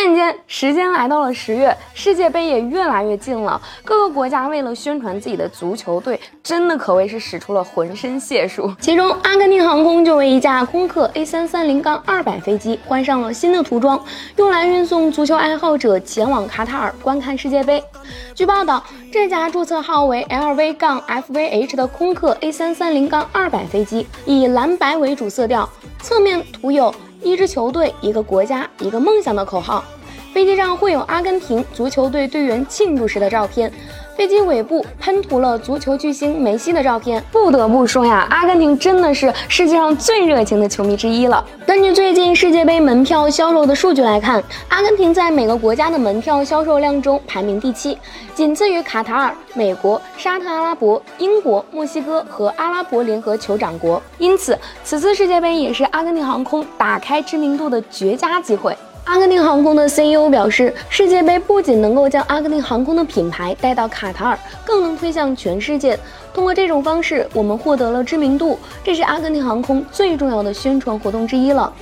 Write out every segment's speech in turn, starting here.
眼间，时间来到了十月，世界杯也越来越近了。各个国家为了宣传自己的足球队，真的可谓是使出了浑身解数。其中，阿根廷航空就为一架空客 A330-200 飞机换上了新的涂装，用来运送足球爱好者前往卡塔尔观看世界杯。据报道，这架注册号为 LV-FVH 的空客 A330-200 飞机以蓝白为主色调，侧面涂有。一支球队，一个国家，一个梦想的口号。飞机上会有阿根廷足球队队员庆祝时的照片，飞机尾部喷涂了足球巨星梅西的照片。不得不说呀，阿根廷真的是世界上最热情的球迷之一了。根据最近世界杯门票销售的数据来看，阿根廷在每个国家的门票销售量中排名第七，仅次于卡塔尔、美国、沙特阿拉伯、英国、墨西哥和阿拉伯联合酋长国。因此，此次世界杯也是阿根廷航空打开知名度的绝佳机会。阿根廷航空的 CEO 表示，世界杯不仅能够将阿根廷航空的品牌带到卡塔尔，更能推向全世界。通过这种方式，我们获得了知名度，这是阿根廷航空最重要的宣传活动之一了。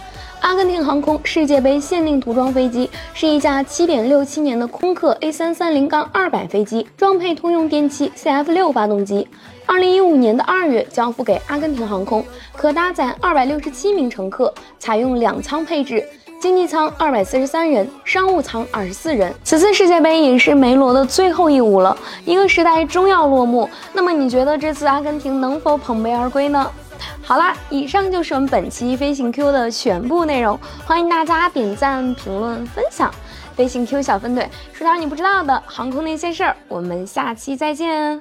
阿根廷航空世界杯限定涂装飞机是一架7.67年的空客 A330-200 飞机，装配通用电气 CF6 发动机。2015年的2月交付给阿根廷航空，可搭载267名乘客，采用两舱配置。经济舱二百四十三人，商务舱二十四人。此次世界杯也是梅罗的最后一舞了，一个时代终要落幕。那么你觉得这次阿根廷能否捧杯而归呢？好啦，以上就是我们本期飞行 Q 的全部内容，欢迎大家点赞、评论、分享。飞行 Q 小分队说点你不知道的航空那些事儿，我们下期再见。